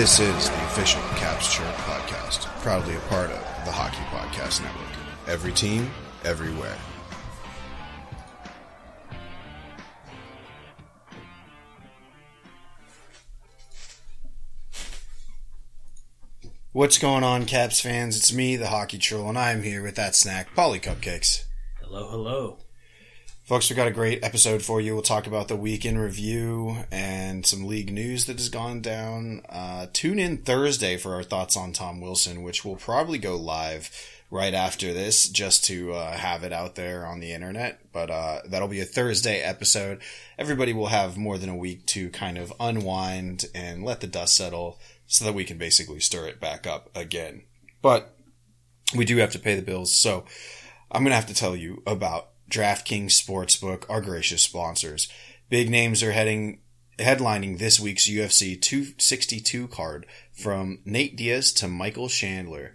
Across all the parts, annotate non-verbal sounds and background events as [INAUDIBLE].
This is the official Caps Chirp podcast, proudly a part of the Hockey Podcast Network. Every team, everywhere. What's going on, Caps fans? It's me, the Hockey Troll, and I'm here with that snack, Polly Cupcakes. Hello, hello. Folks, we got a great episode for you. We'll talk about the week in review and some league news that has gone down. Uh, tune in Thursday for our thoughts on Tom Wilson, which will probably go live right after this just to uh, have it out there on the internet. But uh, that'll be a Thursday episode. Everybody will have more than a week to kind of unwind and let the dust settle so that we can basically stir it back up again. But we do have to pay the bills. So I'm going to have to tell you about DraftKings Sportsbook, our gracious sponsors. Big names are heading headlining this week's UFC 262 card from Nate Diaz to Michael Chandler.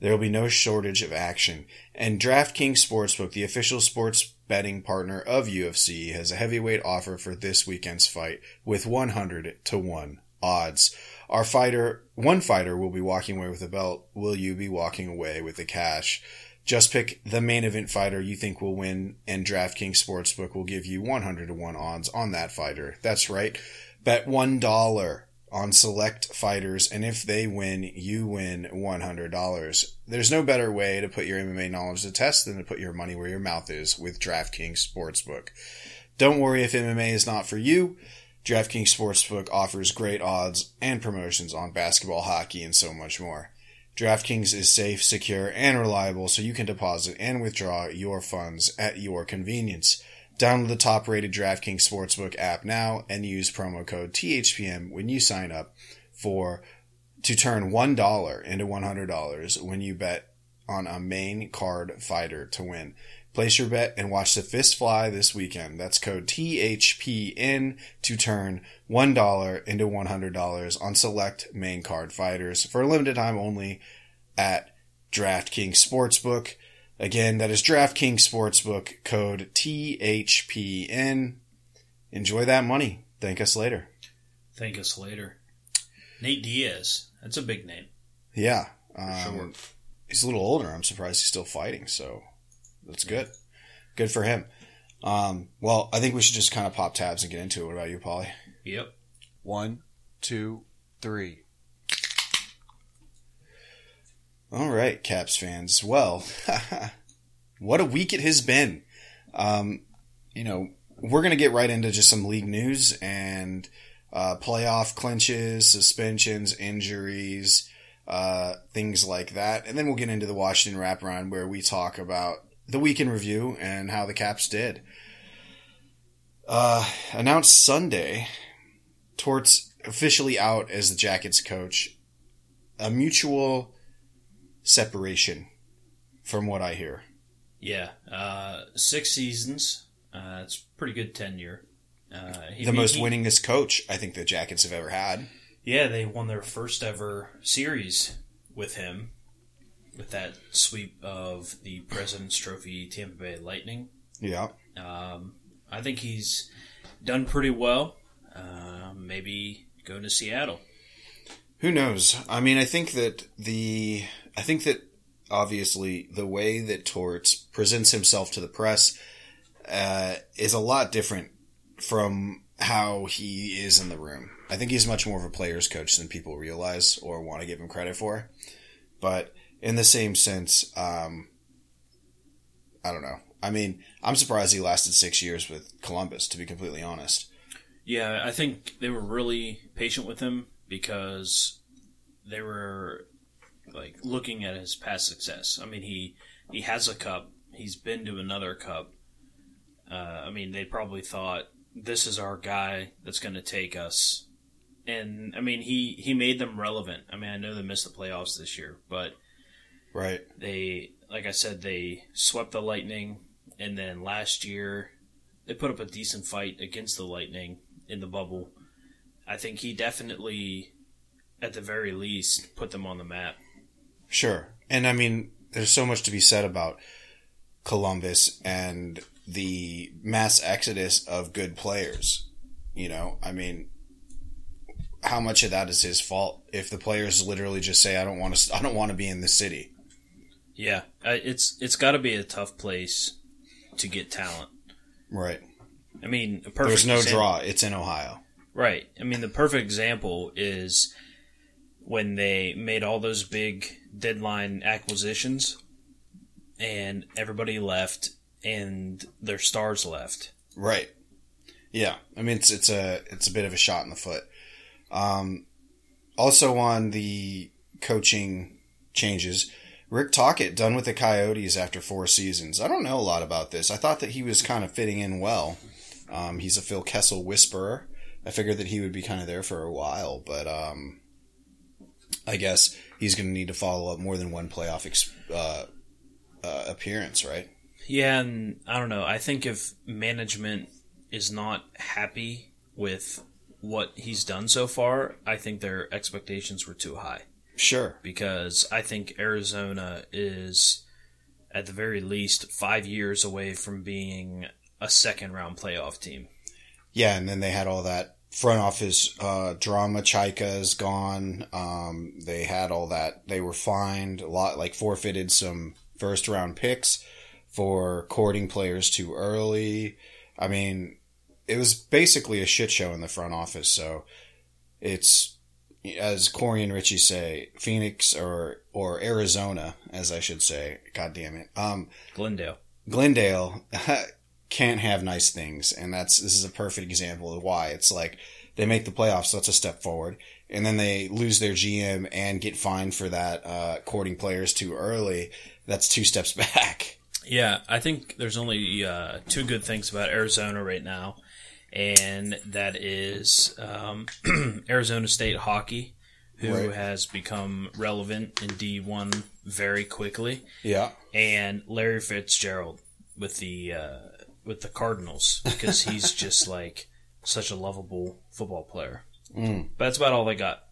There will be no shortage of action. And DraftKings Sportsbook, the official sports betting partner of UFC, has a heavyweight offer for this weekend's fight with 100 to 1 odds. Our fighter, one fighter will be walking away with the belt. Will you be walking away with the cash? Just pick the main event fighter you think will win, and DraftKings Sportsbook will give you 100 to 1 odds on that fighter. That's right. Bet $1 on select fighters, and if they win, you win $100. There's no better way to put your MMA knowledge to test than to put your money where your mouth is with DraftKings Sportsbook. Don't worry if MMA is not for you. DraftKings Sportsbook offers great odds and promotions on basketball, hockey, and so much more. DraftKings is safe, secure, and reliable so you can deposit and withdraw your funds at your convenience. Download the top rated DraftKings Sportsbook app now and use promo code THPN when you sign up for to turn $1 into $100 when you bet on a main card fighter to win. Place your bet and watch the fist fly this weekend. That's code THPN to turn $1 into $100 on select main card fighters for a limited time only at DraftKings Sportsbook. Again, that is DraftKings Sportsbook code THPN. Enjoy that money. Thank us later. Thank us later. Nate Diaz. That's a big name. Yeah. Um, sure. He's a little older. I'm surprised he's still fighting. So that's good. Good for him. Um, well, I think we should just kind of pop tabs and get into it. What about you, Polly? Yep. One, two, three. All right, Caps fans. Well, [LAUGHS] what a week it has been. Um, you know, we're going to get right into just some league news and uh, playoff clinches, suspensions, injuries, uh, things like that. And then we'll get into the Washington wraparound where we talk about the week in review and how the Caps did. Uh, announced Sunday, Torts officially out as the Jackets coach. A mutual separation, from what I hear. Yeah, uh, six seasons. Uh, it's pretty good tenure. Uh, he, the most he, winningest coach I think the Jackets have ever had. Yeah, they won their first ever series with him with that sweep of the President's Trophy Tampa Bay Lightning. Yeah. Um, I think he's done pretty well. Uh, maybe going to Seattle. Who knows? I mean, I think that the I think that obviously the way that Torts presents himself to the press uh, is a lot different from how he is in the room. I think he's much more of a player's coach than people realize or want to give him credit for. But in the same sense, um, I don't know. I mean, I'm surprised he lasted six years with Columbus, to be completely honest. Yeah, I think they were really patient with him because they were like looking at his past success. I mean, he he has a cup. He's been to another cup. Uh, I mean, they probably thought this is our guy that's going to take us. And I mean, he he made them relevant. I mean, I know they missed the playoffs this year, but Right. They, like I said, they swept the Lightning, and then last year they put up a decent fight against the Lightning in the bubble. I think he definitely, at the very least, put them on the map. Sure. And I mean, there's so much to be said about Columbus and the mass exodus of good players. You know, I mean, how much of that is his fault if the players literally just say, "I don't want to. [LAUGHS] I don't want to be in the city." Yeah, it's it's got to be a tough place to get talent. Right. I mean, a perfect There's no example- draw. It's in Ohio. Right. I mean, the perfect example is when they made all those big deadline acquisitions and everybody left and their stars left. Right. Yeah. I mean, it's it's a it's a bit of a shot in the foot. Um, also on the coaching changes, Rick Tocchet done with the Coyotes after four seasons. I don't know a lot about this. I thought that he was kind of fitting in well. Um, he's a Phil Kessel whisperer. I figured that he would be kind of there for a while, but um, I guess he's going to need to follow up more than one playoff ex- uh, uh, appearance, right? Yeah, and I don't know. I think if management is not happy with what he's done so far, I think their expectations were too high. Sure. because I think Arizona is at the very least five years away from being a second round playoff team. Yeah, and then they had all that front office uh, drama. Chayka is gone. Um, they had all that. They were fined a lot, like forfeited some first round picks for courting players too early. I mean, it was basically a shit show in the front office. So it's as Corey and Richie say, Phoenix or or Arizona, as I should say. God damn it. Um, Glendale. Glendale [LAUGHS] can't have nice things, and that's this is a perfect example of why. It's like they make the playoffs, so that's a step forward, and then they lose their GM and get fined for that uh, courting players too early. That's two steps [LAUGHS] back. Yeah, I think there's only uh, two good things about Arizona right now, and that is um, [CLEARS THROAT] Arizona State hockey, who Right. has become relevant in D1 very quickly, Yeah, and Larry Fitzgerald with the uh, with the Cardinals [LAUGHS] because he's just like such a lovable football player. Mm. But that's about all they got.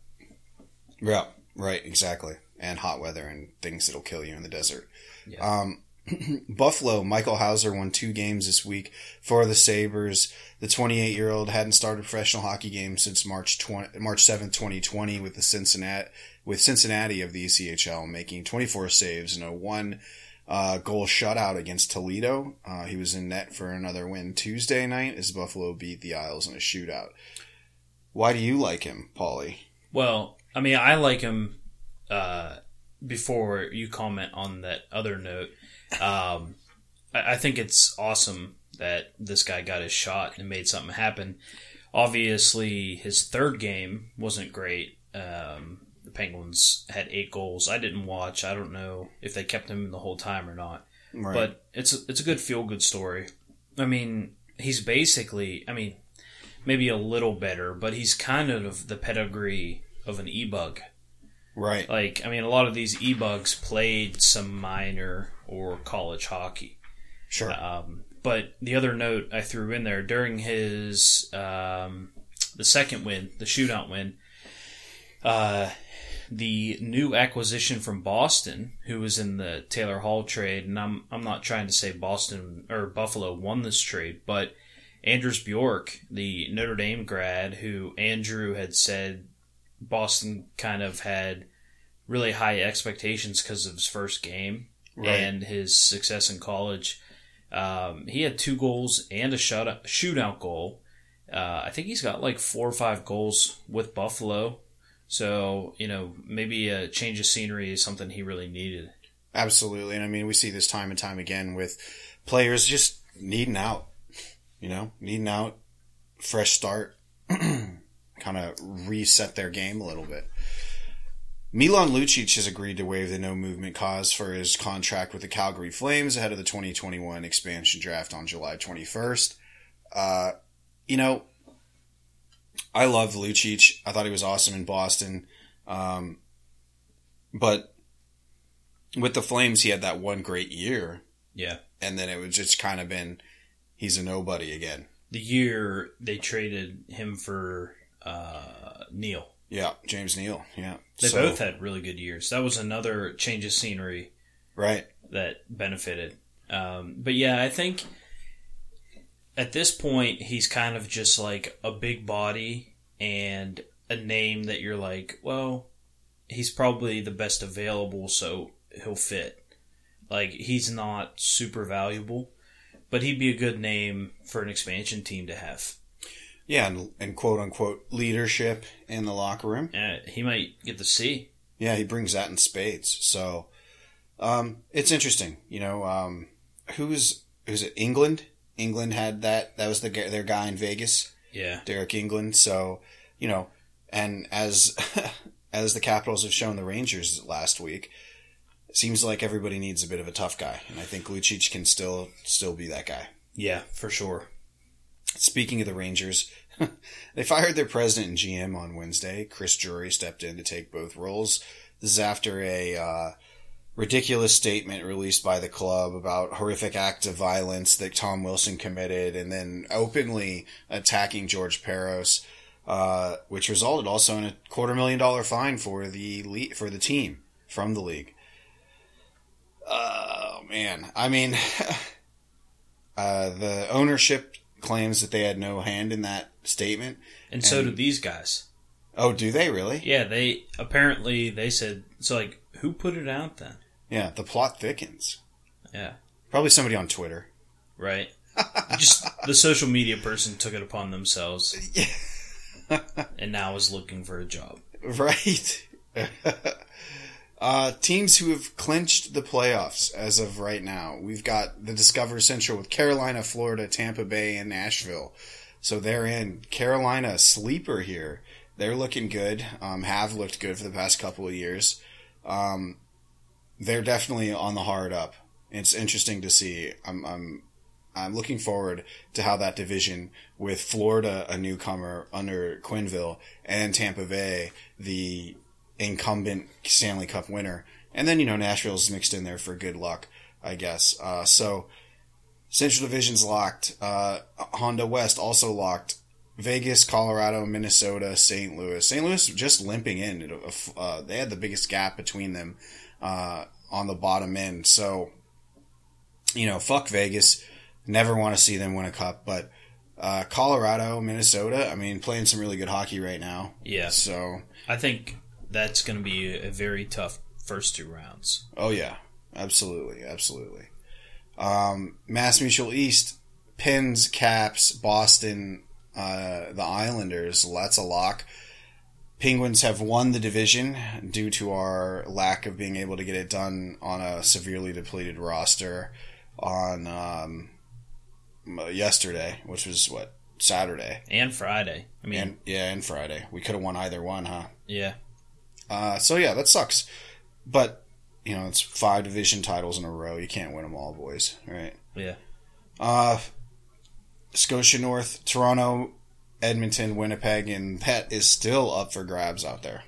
yeah, right, exactly. And hot weather and things that'll kill you in the desert. Yeah. Um, [CLEARS THROAT] Buffalo, Michael Houser won two games this week for the Sabres. The 28 year old hadn't started professional hockey game since March 20, March 7th, 2020 with the Cincinnati, with Cincinnati of the ECHL making 24 saves and a one, uh, goal shutout against Toledo. Uh, he was in net for another win Tuesday night as Buffalo beat the Isles in a shootout. Why do you like him, Paulie? Well, I mean, I like him. Uh, before you comment on that other note, um, I, I think it's awesome that this guy got his shot and made something happen. Obviously, his third game wasn't great. Um, the Penguins had eight goals. I didn't watch. I don't know if they kept him the whole time or not. Right. But it's a, it's a good feel good story. I mean, he's basically, I mean, maybe a little better, but he's kind of the pedigree of an e bug. right. Like, I mean, a lot of these e bugs played some minor or college hockey. Sure. Um, but the other note I threw in there during his um, the second win, the shootout win, uh, the new acquisition from Boston, who was in the Taylor Hall trade, and I'm I'm not trying to say Boston or Buffalo won this trade, but Anders Bjork, the Notre Dame grad, who Andrew had said Boston kind of had really high expectations because of his first game Right. and his success in college. Um, he had two goals and a shutout, shootout goal. Uh, I think he's got like four or five goals with Buffalo. So, you know, maybe a change of scenery is something he really needed. Absolutely. And I mean, we see this time and time again with players just needing out, you know, needing out, fresh start, [CLEARS THROAT] kind of reset their game a little bit. Milan Lucic has agreed to waive the no movement cause for his contract with the Calgary Flames ahead of the 2021 expansion draft on July 21st. Uh, you know, I love Lucic. I thought he was awesome in Boston. Um, but with the Flames, he had that one great year, Yeah. and then it was just kind of been he's a nobody again. The year they traded him for uh, Neil. Yeah, James Neal. Yeah, They So- both had really good years. That was another change of scenery right. that benefited. Um, but yeah, I think at this point he's kind of just like a big body and a name that you're like, well, he's probably the best available, so he'll fit. Like he's not super valuable, but he'd be a good name for an expansion team to have. Yeah, and, and quote unquote leadership in the locker room. Uh, he might get the C. Yeah, he brings that in spades. So um, it's interesting. You know, um, who's who's it? Engelland. Engelland had that. That was the their guy in Vegas, Yeah, Deryk Engelland. So you know, and as [LAUGHS] as the Capitals have shown the Rangers last week, it seems like everybody needs a bit of a tough guy, and I think Lucic can still still be that guy. yeah, for sure. Speaking of the Rangers, [LAUGHS] they fired their president and GM on Wednesday. Chris Drury stepped in to take both roles. This is after a uh, ridiculous statement released by the club about horrific acts of violence that Tom Wilson committed, and then openly attacking George Parros, uh, which resulted also in a quarter million dollar fine for the le- for the team from the league. Oh man, I mean, [LAUGHS] uh, the ownership claims that they had no hand in that statement. And so And- do these guys. Oh, do they really? Yeah, they apparently they said so. Like, who put it out then? Yeah, the plot thickens. Yeah, Probably somebody on Twitter. right. [LAUGHS] Just the social media person took it upon themselves, [LAUGHS] and now is looking for a job. Right. [LAUGHS] uh, teams who have clinched the playoffs as of right now. We've got the Discover Central with Carolina, Florida, Tampa Bay, and Nashville. So they're in. Carolina, sleeper here. They're looking good. Um, have looked good for the past couple of years. Um, they're definitely on the hard up. It's interesting to see. I'm, I'm, I'm looking forward to how that division with Florida, a newcomer under Quenneville, and Tampa Bay, the incumbent Stanley Cup winner, and then you know Nashville's mixed in there for good luck, I guess. Uh, so Central Division's locked. Uh, Honda West also locked. Vegas, Colorado, Minnesota, St. Louis. St. Louis just limping in. Uh, they had the biggest gap between them uh, on the bottom end. So, you know, fuck Vegas. Never want to see them win a cup. But uh, Colorado, Minnesota, I mean, playing some really good hockey right now. Yeah, So, I think that's going to be a very tough first two rounds. oh yeah, absolutely, absolutely. Um, Mass Mutual East, Pins, Caps, Boston, uh, the Islanders. That's a lock. Penguins have won the division due to our lack of being able to get it done on a severely depleted roster on um, yesterday, which was what Saturday, And Friday. I mean, and yeah, and Friday. We could have won either one, huh? yeah, Uh, so yeah, that sucks. But you know, it's five division titles in a row. You can't win them all, boys. Right? yeah. Uh, Scotia North, Toronto, Edmonton, Winnipeg, and that is still up for grabs out there.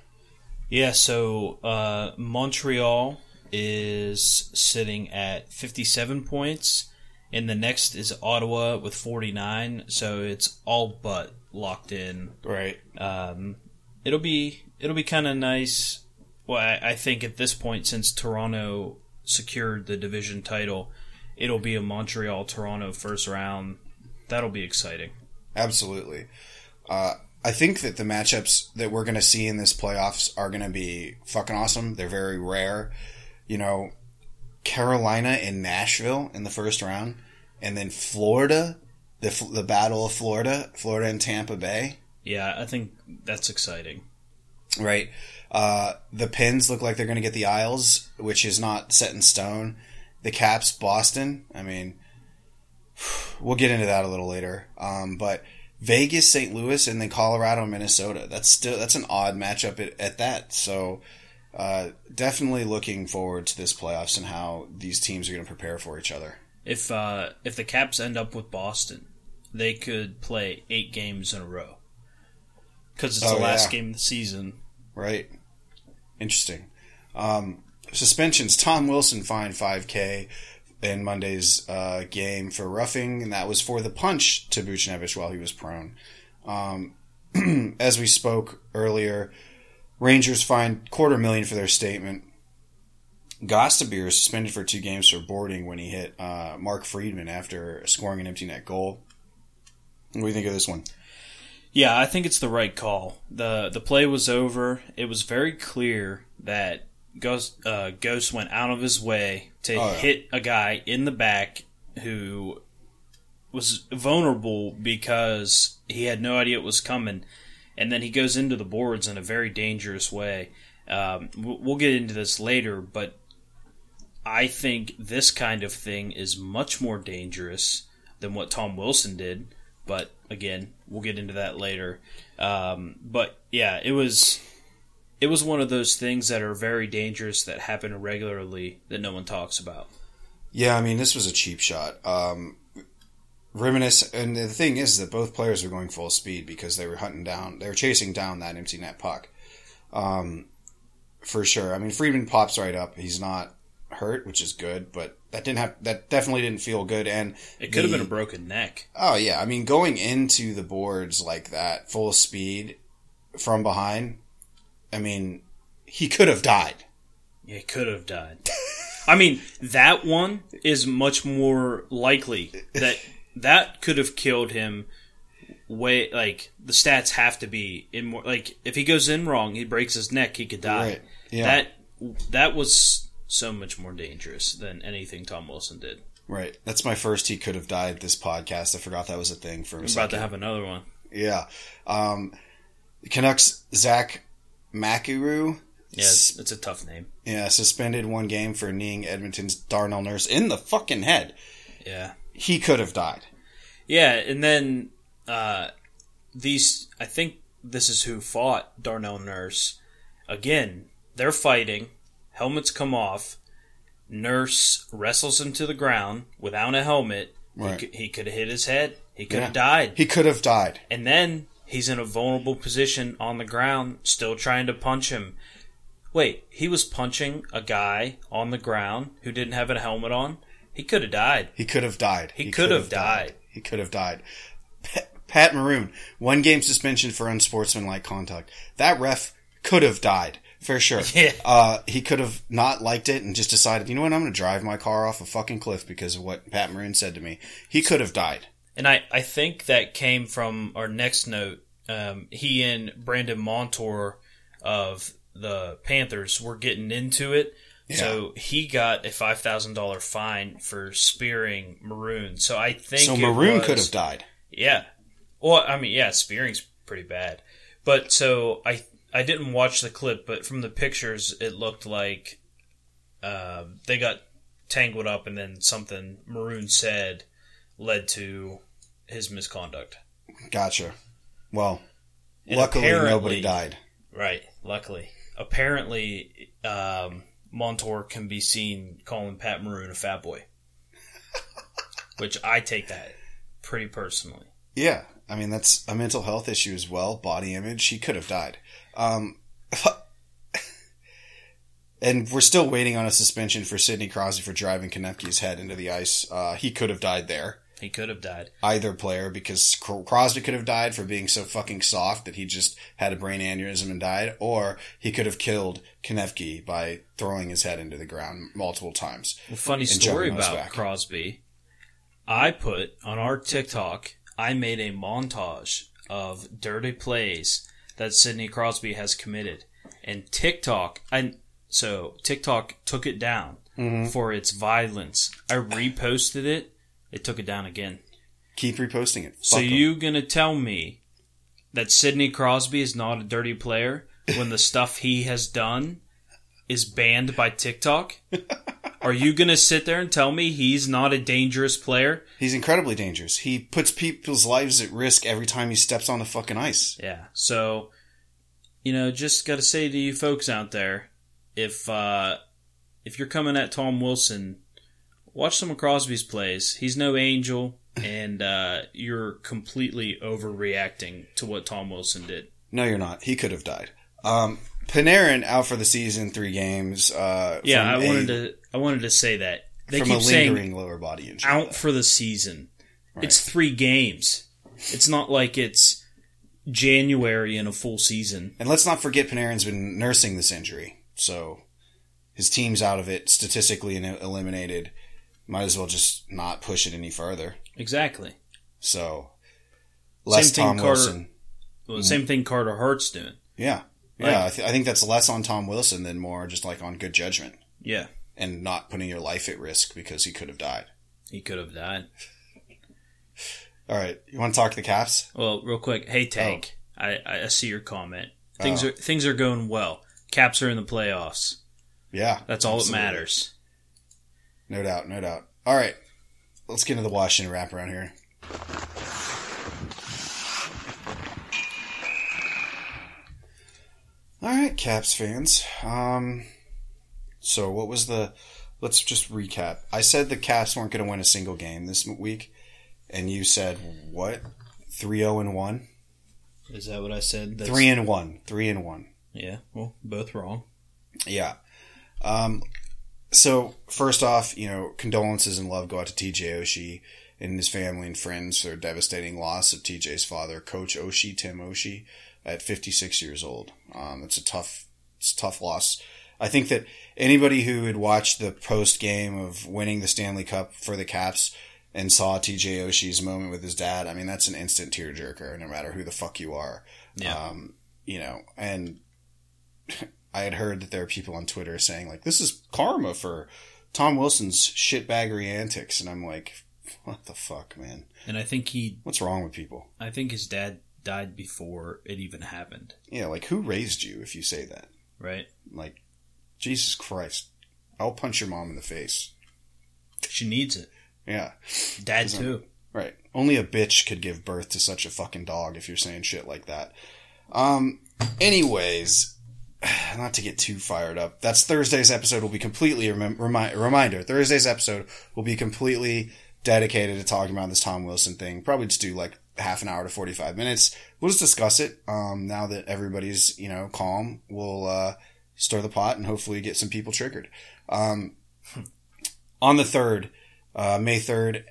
Yeah, so uh, Montreal is sitting at 57 points, and the next is Ottawa with 49. So it's all but locked in. Right. Um, it'll be it'll be kind of nice. Well, I, I think at this point, since Toronto secured the division title, it'll be a Montreal Toronto first round. That'll be exciting. Absolutely. Uh, I think that the matchups that we're going to see in this playoffs are going to be fucking awesome. They're very rare. You know, Carolina and Nashville in the first round, and then Florida, the the Battle of Florida, Florida and Tampa Bay. Yeah, I think that's exciting. Right? Uh, the Pins look like they're going to get the Isles, which is not set in stone. The Caps, Boston. I mean, [SIGHS] we'll get into that a little later. Um, but Vegas, St. Louis, and then Colorado, Minnesota. That's still that's an odd matchup at, at that. So uh, definitely looking forward to this playoffs and how these teams are going to prepare for each other. If uh, if the Caps end up with Boston, they could play eight games in a row because it's Oh, the last yeah. game of the season. Right. Interesting. Um, suspensions. Tom Wilson fined 5K in Monday's uh, game for roughing, and that was for the punch to Buchnevich while he was prone. Um, [CLEARS THROAT] as we spoke earlier, Rangers fined quarter million for their statement. Gostisbehere is suspended for two games for boarding when he hit uh, Mark Friedman after scoring an empty net goal. What do you think of this one? Yeah, I think it's the right call. the The play was over. It was very clear that Ghost uh, Ghost went out of his way to Oh, yeah. hit a guy in the back who was vulnerable because he had no idea it was coming, and then he goes into the boards in a very dangerous way. Um, we'll we'll get into this later, but I think this kind of thing is much more dangerous than what Tom Wilson did. But again, we'll get into that later. Um, but yeah, it was it was one of those things that are very dangerous that happen regularly that no one talks about. Yeah, I mean, this was a cheap shot. Um, and the thing is that both players were going full speed because they were hunting down, they were chasing down that empty net puck. Um, for sure. I mean, Friedman pops right up. He's not hurt, which is good, but that didn't have, that definitely didn't feel good. And It could have been a broken neck. Oh yeah, I mean going into the boards like that, full speed from behind. I mean, he could have died. He could have died. [LAUGHS] I mean, that one is much more likely that [LAUGHS] that could have killed him. Way like the stats have to be in more like if he goes in wrong, he breaks his neck, he could die. Right. Yeah. That that was so much more dangerous than anything Tom Wilson did. Right. That's my first. He could have died. This podcast. I forgot that was a thing for a I'm about to have another one. yeah. Um, Canucks Zach McAroo. Yeah, it's, it's a tough name. Yeah, suspended one game for kneeing Edmonton's Darnell Nurse in the fucking head. Yeah. He could have died. Yeah, and then uh, these, I think this is who fought Darnell Nurse. Again, they're fighting. Helmets come off. Nurse wrestles him to the ground without a helmet. Right. He, could, he could have hit his head. He could Yeah. have died. He could have died. And then he's in a vulnerable position on the ground, still trying to punch him. Wait, he was punching a guy on the ground who didn't have a helmet on? He could have died. He could have died. He could have died. He could have died. Pat, Pat Maroon, one game suspension for unsportsmanlike conduct. That ref could have died for sure. [LAUGHS] Yeah. Uh, he could have not liked it and just decided, you know what, I'm going to drive my car off a fucking cliff because of what Pat Maroon said to me. He could have died. And I, I think that came from our next note. Um, he and Brandon Montour of the Panthers were getting into it. So he got a five thousand dollar fine for spearing Maroon. So I think So Maroon was- could have died. Yeah. Well, I mean, yeah, spearing's pretty bad. But so I I didn't watch the clip, but from the pictures, it looked like um, they got tangled up, and then something Maroon said led to his misconduct. Gotcha. Well, And luckily nobody died. Right. Luckily, apparently, um, Montour can be seen calling Pat Maroon a fat boy, [LAUGHS] which I take that pretty personally. Yeah, I mean that's a mental health issue as well. Body image. He could have died. Um, [LAUGHS] and we're still waiting on a suspension for Sidney Crosby for driving Konepke's head into the ice. Uh, he could have died there. He could have died. Either player, because Crosby could have died for being so fucking soft that he just had a brain aneurysm and died, or he could have killed Konepke by throwing his head into the ground multiple times. Well, funny story jumping on his about. Crosby. I put on our TikTok. I made a montage of dirty plays that Sidney Crosby has committed, and TikTok. and so TikTok took it down Mm-hmm. for its violence. I reposted it. It took it down again. Keep reposting it. So Fuck 'em. you gonna tell me that Sidney Crosby is not a dirty player when the stuff he has done is banned by TikTok? Are you gonna sit there and tell me he's not a dangerous player? He's incredibly dangerous. He puts people's lives at risk every time he steps on the fucking ice. Yeah. So, you know, just gotta say to you folks out there, if uh, if you're coming at Tom Wilson, watch some of Crosby's plays. He's no angel, [LAUGHS] and uh, you're completely overreacting to what Tom Wilson did. No, you're not. He could have died. Um, Panarin out for the season, three games. Uh, Yeah, I wanted to. I wanted to say that they from keep a saying lingering lower body injury. out for the season. It's three games. It's not like it's January in a full season. And let's not forget Panarin's been nursing this injury, so his team's out of it statistically and eliminated. Might as well just not push it any further. Exactly. So less Same thing Tom Carter- Wilson. Well, same thing Carter Hart's doing. Yeah, yeah. I, th- I think that's less on Tom Wilson than more just like on good judgment Yeah, and not putting your life at risk because he could have died. he could have died. All right, you want to talk to the Caps? Well, real quick, hey oh. Tank, I, I see your comment. Oh. Things Oh. are things are going well. Caps are in the playoffs. Yeah, That's all absolutely. that matters. No doubt, no doubt. All right, let's get into the Washington wraparound here. All right, Caps fans. Um, so what was the? Let's just recap. I said the Caps weren't going to win a single game this week, and you said what? Three zero and one. Is that what I said? That's- Three and one. Three and one. Yeah. Well, both wrong. Yeah. Um, so first off, you know, condolences and love go out to TJ Oshie and his family and friends for their devastating loss of TJ's father, Coach Oshie, Tim Oshie, at 56 years old. Um, it's a tough, it's a tough loss. I think that anybody who had watched the post game of winning the Stanley Cup for the Caps and saw TJ Oshie's moment with his dad, I mean, that's an instant tearjerker, no matter who the fuck you are. Yeah. Um, you know, and [LAUGHS] I had heard that there are people on Twitter saying like, "This is karma for Tom Wilson's shitbaggery antics," and I'm like, "What the fuck, man? And I think he, What's wrong with people?" I think his dad died before it even happened. Yeah, like who raised you if you say that? Right? Like, Jesus Christ, I'll punch your mom in the face. She needs it. Yeah, Dad too. right. Only a bitch could give birth to such a fucking dog if you're saying shit like that. Um. Anyways, [SIGHS] not to get too fired up. That's Thursday's episode. Will be completely remi- remi- reminder. Thursday's episode will be completely dedicated to talking about this Tom Wilson thing. Probably just do like half an hour to forty five minutes. We'll just discuss it. Um. Now that everybody's you know calm, we'll uh, stir the pot and hopefully get some people triggered. Um. On the third, uh, May third,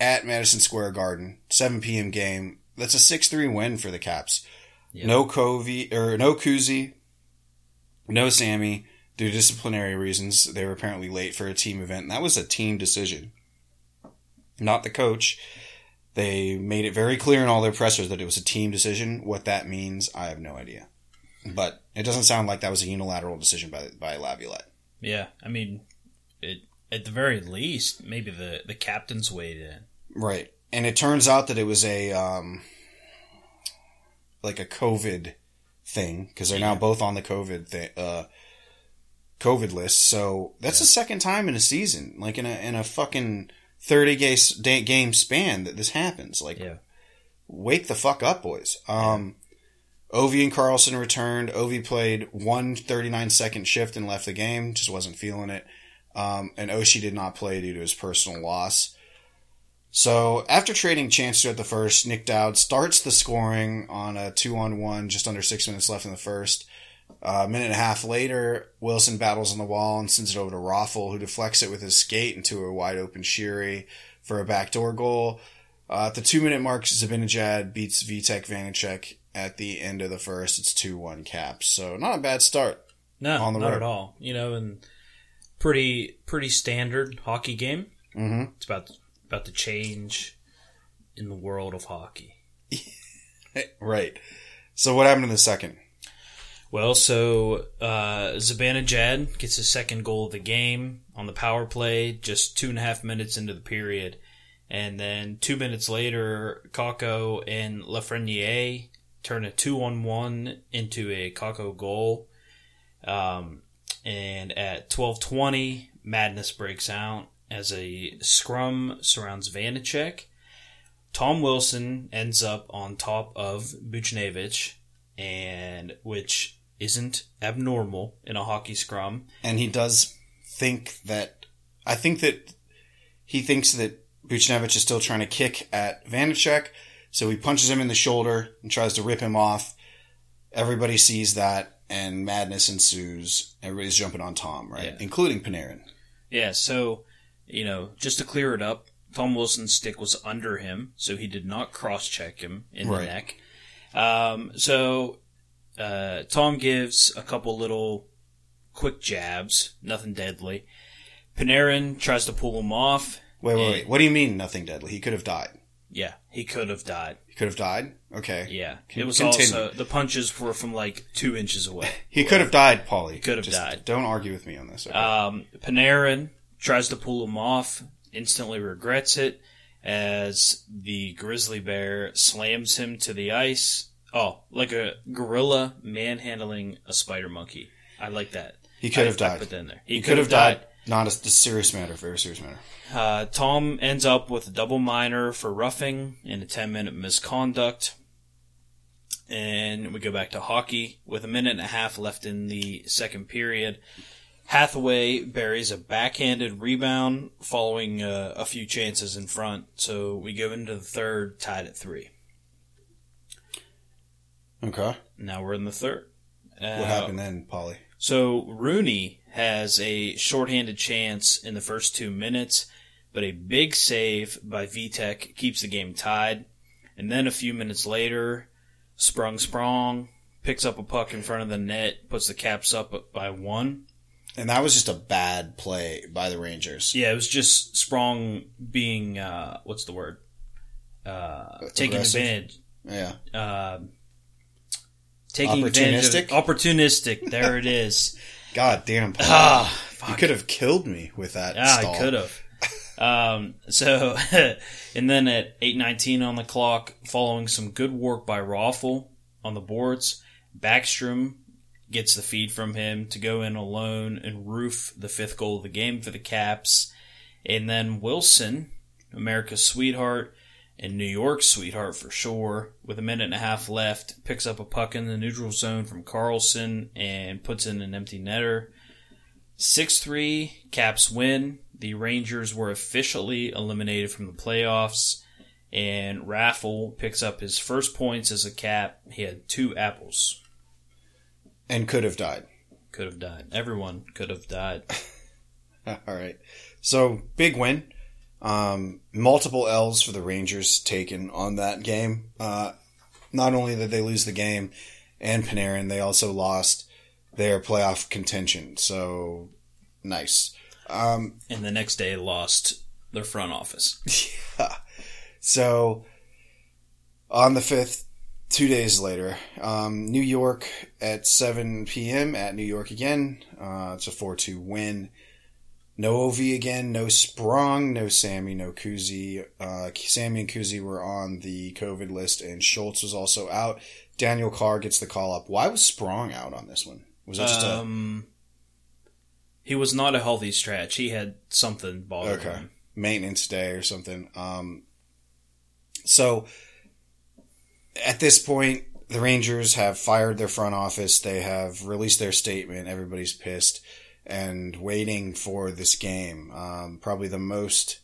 at Madison Square Garden, 7 p.m. game. That's a 6-3 win for the Caps. Yeah. No Covey or no Kuzi, no Sammy due to disciplinary reasons. They were apparently late for a team event. And that was a team decision, not the coach. They made it very clear in all their pressers that it was a team decision. What that means, I have no idea. But it doesn't sound like that was a unilateral decision by by Laviolette. Yeah. I mean, it at the very least, maybe the the captain's weighed in. Right. And it turns out that it was a um like a COVID thing because they're now both on the COVID thing, uh COVID list. So that's the second time in a season, like in a in a fucking 30 game, day, game span that this happens. Like Yeah. wake the fuck up, boys. Um Ovi and Carlson returned. Ovi played one 39 second shift and left the game. Just wasn't feeling it. Um, and Oshie did not play due to his personal loss. So after trading chance to at the first, Nic Dowd starts the scoring on a two on one, just under six minutes left in the first. Uh, a minute and a half later, Wilson battles on the wall and sends it over to Raffl, who deflects it with his skate into a wide open Sheary for a backdoor goal. Uh, at the two minute mark, Zibanejad beats Vitek Vanecek at the end of the first. It's 2 1 caps. So not a bad start. No, On the not road. at all. You know, and pretty pretty standard hockey game. Mm-hmm. It's about about the change in the world of hockey. [LAUGHS] Right. So what happened in the second? Well, so uh, Zibanejad gets his second goal of the game on the power play, just two and a half minutes into the period. And then two minutes later, Kakko and Lafreniere turn a two on one into a Kakko goal. Um, and at twelve twenty, madness breaks out as a scrum surrounds Vanecek. Tom Wilson ends up on top of Buchnevich, and which isn't abnormal in a hockey scrum. and he does think that I think that he thinks that Buchnevich is still trying to kick at Vanecek, so he punches him in the shoulder and tries to rip him off. Everybody sees that, and madness ensues. Everybody's jumping on Tom, right, Yeah. including Panarin. Yeah, so you know, just to clear it up, Tom Wilson's stick was under him, so he did not cross check him in Right. the neck. Um, so uh, Tom gives a couple little quick jabs, nothing deadly. Panarin tries to pull him off. Wait, wait, wait. What do you mean nothing deadly? He could have died. Yeah, he could have died. He could have died. Okay. Yeah, Con- it was continue. also the punches were from like two inches away. [LAUGHS] He could have died, Paulie. He could have died. Don't argue with me on this. okay? Um, Panarin tries to pull him off, instantly regrets it as the grizzly bear slams him to the ice. Oh, like a gorilla manhandling a spider monkey. I like that. he could have I- I died. put that in there. He could have died. Not a, a serious matter. Very serious matter. Uh, Tom ends up with a double minor for roughing and a 10 minute misconduct. And we go back to hockey with a minute and a half left in the second period. Hathaway buries a backhanded rebound following uh, a few chances in front. So we go into the third tied at three. Okay. Now we're in the third. Uh, What happened then, Polly? So Rooney has a shorthanded chance in the first two minutes, but a big save by Vitek keeps the game tied. And then a few minutes later, Sprung Sprong picks up a puck in front of the net, puts the Caps up by one. And that was just a bad play by the Rangers. Yeah, it was just Sprong being uh, what's the word? Uh, taking advantage. Yeah. Uh, taking advantage. Of, Opportunistic? opportunistic. There it is. [LAUGHS] God damn, ah, you could have killed me with that. Yeah, stall. I could have. um, so, [LAUGHS] and then at eight nineteen on the clock, following some good work by Raffl on the boards, Backstrom gets the feed from him to go in alone and roof the fifth goal of the game for the Caps, and then Wilson, America's sweetheart. And New York, sweetheart for sure, with a minute and a half left, picks up a puck in the neutral zone from Carlson and puts in an empty netter. 6 3, Caps win. The Rangers were officially eliminated from the playoffs, and Raffl picks up his first points as a Cap. He had two apples. And could have died. Could have died. Everyone could have died. [LAUGHS] All right. So big win. Um, multiple L's for the Rangers taken on that game. Uh, not only did they lose the game and Panarin, they also lost their playoff contention. So nice. Um, And the next day lost their front office. [LAUGHS] Yeah. so on the fifth, two days later, um, New York at 7 p.m. at New York again. Uh, it's a 4 2 win. No OV again, no Sprong, no Sammy, no Kuzi. Uh, Sammy and Kuzi were on the COVID list, and Schultz was also out. Daniel Carr gets the call up. Why was Sprong out on this one? Was it just Um, he was not a healthy stretch. He had something bothering okay him. maintenance day or something? Um, so at this point, the Rangers have fired their front office. They have released their statement. Everybody's pissed and waiting for this game. Um, probably the most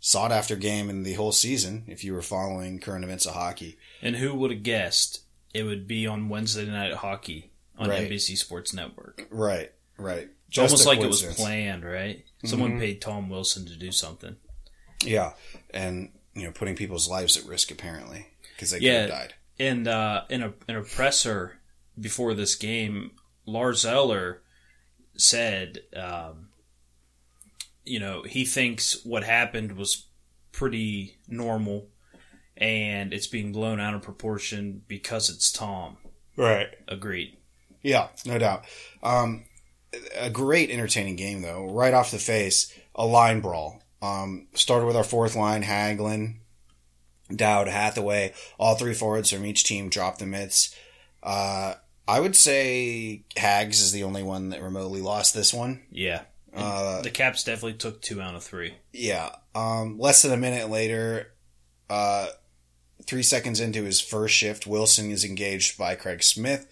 sought after game in the whole season if you were following current events of hockey. And who would have guessed it would be on Wednesday night hockey on Right. NBC Sports Network? Right, right. It's almost like it was planned, right? Someone Mhm. paid Tom Wilson to do something. Yeah, and you know, putting people's lives at risk apparently because they Yeah. could have died. And uh, in a in a presser before this game, Lars Eller said, um, you know, he thinks what happened was pretty normal, and it's being blown out of proportion because it's Tom. Right. Agreed. Yeah, no doubt. Um, a great entertaining game though. Right off the face, a line brawl. Um, started with our fourth line, Hagelin, Dowd, Hathaway. All three forwards from each team dropped the mitts. Uh, I would say Hags is the only one that remotely lost this one. Yeah. Uh, The Caps definitely took two out of three. yeah. Um, less than a minute later, uh, three seconds into his first shift, Wilson is engaged by Craig Smith,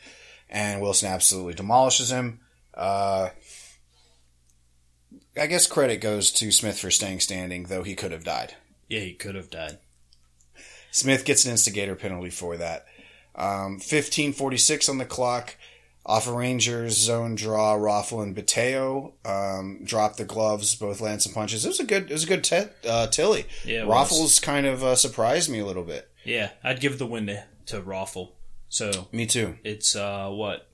and Wilson absolutely demolishes him. Uh, I guess credit goes to Smith for staying standing, though he could have died. Yeah, he could have died. Smith gets an instigator penalty for that. Um, 1546 on the clock. Off a Rangers zone draw, Raffl and Bateo um, dropped the gloves, both land some punches. It was a good, it was a good te- uh, Tilly. Yeah, Raffles kind of uh, surprised me a little bit. Yeah, I'd give the win to, to Raffl. So Me too. it's uh what